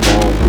Ball.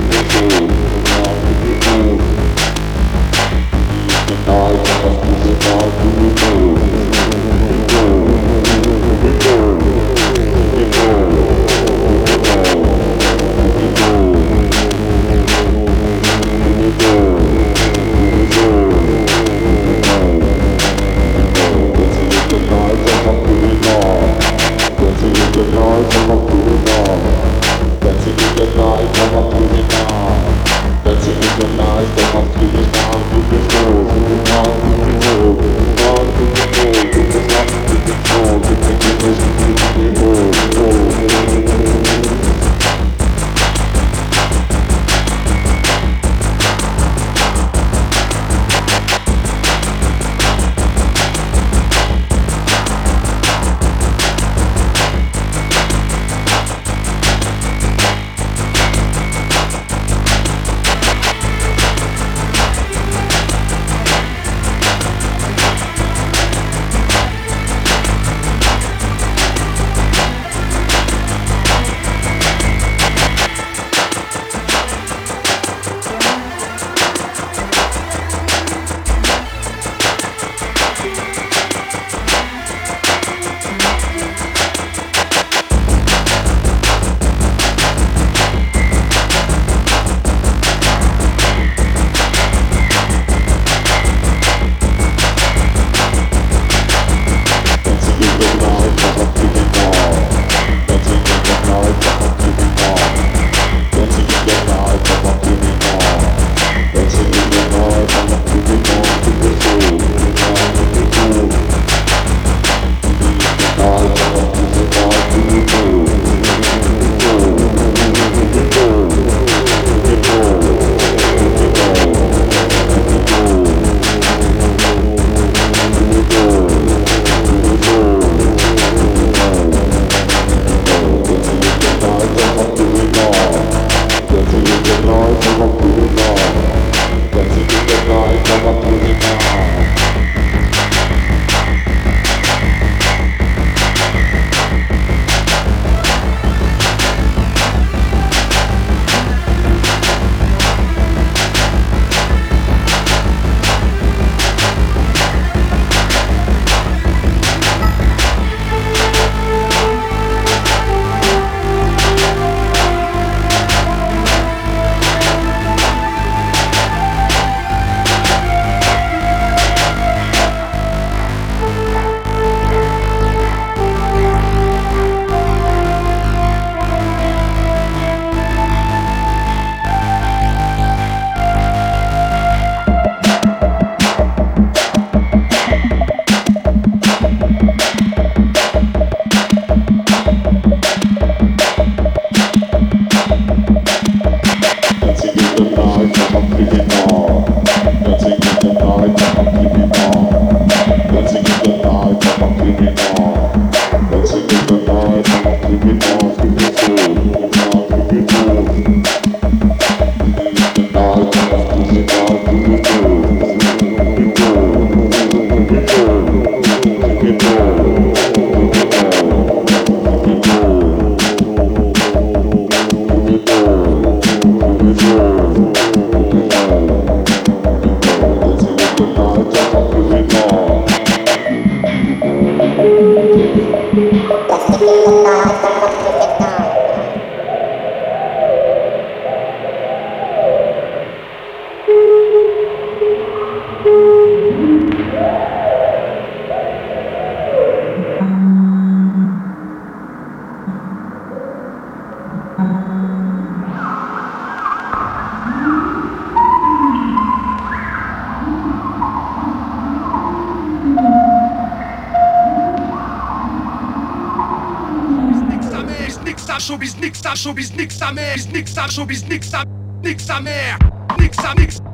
showbiz nique sa mère, nique sa, showbiz nique sa, nique sa mère, nique sa, nique sa.